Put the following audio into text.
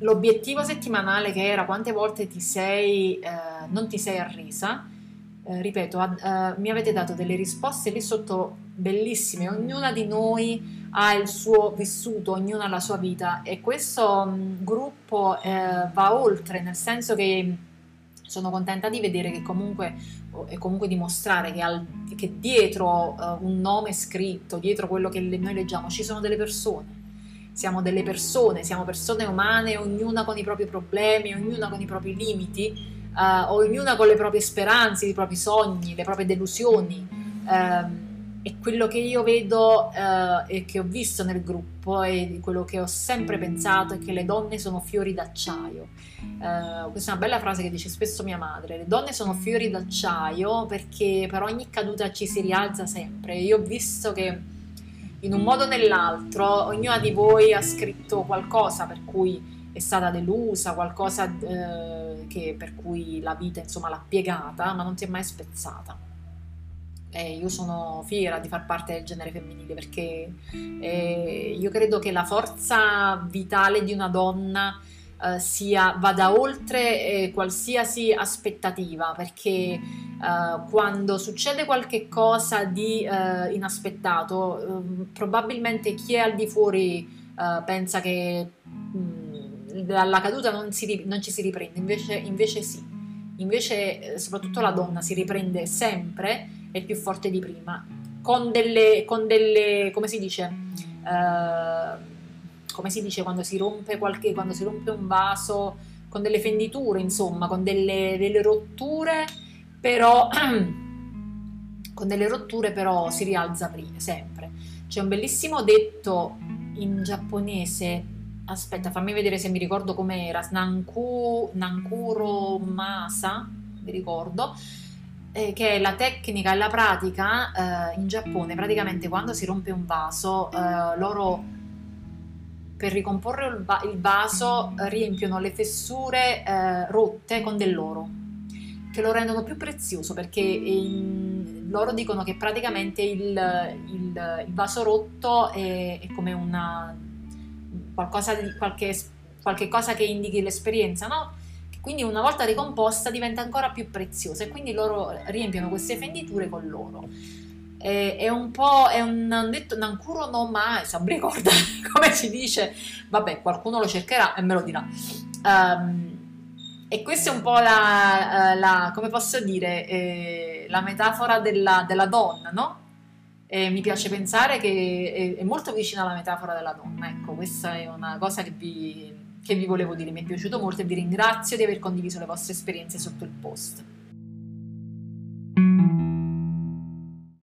l'obiettivo settimanale che era quante volte ti sei, eh, non ti sei arresa, eh, ripeto, ad, uh, mi avete dato delle risposte lì sotto bellissime, ognuna di noi ha il suo vissuto, ognuna ha la sua vita e questo mh, gruppo eh, va oltre, nel senso che sono contenta di vedere che comunque e comunque dimostrare che, al, che dietro uh, un nome scritto, dietro quello che noi leggiamo, ci sono delle persone. Siamo delle persone, siamo persone umane, ognuna con i propri problemi, ognuna con i propri limiti uh, ognuna con le proprie speranze, i propri sogni, le proprie delusioni. Um, e quello che io vedo uh, e che ho visto nel gruppo e quello che ho sempre pensato è che le donne sono fiori d'acciaio. Uh, questa è una bella frase che dice spesso mia madre. Le donne sono fiori d'acciaio perché per ogni caduta ci si rialza sempre. Io ho visto che in un modo o nell'altro ognuna di voi ha scritto qualcosa per cui è stata delusa, qualcosa eh, che, per cui la vita insomma l'ha piegata, ma non si è mai spezzata. E io sono fiera di far parte del genere femminile perché eh, io credo che la forza vitale di una donna eh, sia, vada oltre eh, qualsiasi aspettativa perché eh, quando succede qualche cosa di eh, inaspettato ehm, probabilmente chi è al di fuori pensa che mh, mm, dalla caduta non, si, non ci si riprende, invece, invece sì. Invece, soprattutto la donna si riprende sempre e più forte di prima, con delle, con delle come si dice, uh, come si dice quando si rompe qualche, quando si rompe un vaso, con delle fenditure, insomma, con delle, delle rotture, però con delle rotture però si rialza prima, sempre. C'è un bellissimo detto in giapponese aspetta, fammi vedere se mi ricordo com'era, Nanku, Nankuro Masa, mi ricordo, eh, che è la tecnica e la pratica eh, in Giappone, praticamente quando si rompe un vaso, eh, loro per ricomporre il, va- il, vaso riempiono le fessure eh, rotte con dell'oro, che lo rendono più prezioso perché in, loro dicono che praticamente il, il, il vaso rotto è, è come una qualcosa di, qualche, qualche cosa che indichi l'esperienza, no? Quindi una volta ricomposta diventa ancora più preziosa e quindi loro riempiono queste fenditure con l'oro. È, un po', è un detto Nankuro no se mi ricorda come si dice, vabbè qualcuno lo cercherà e me lo dirà. Um, e questa è un po' la, la come posso dire, eh, la metafora della, della donna, no? E mi piace pensare che è, è, molto vicina alla metafora della donna. Ecco, questa è una cosa che vi, che vi volevo dire. Mi è piaciuto molto e vi ringrazio di aver condiviso le vostre esperienze sotto il post.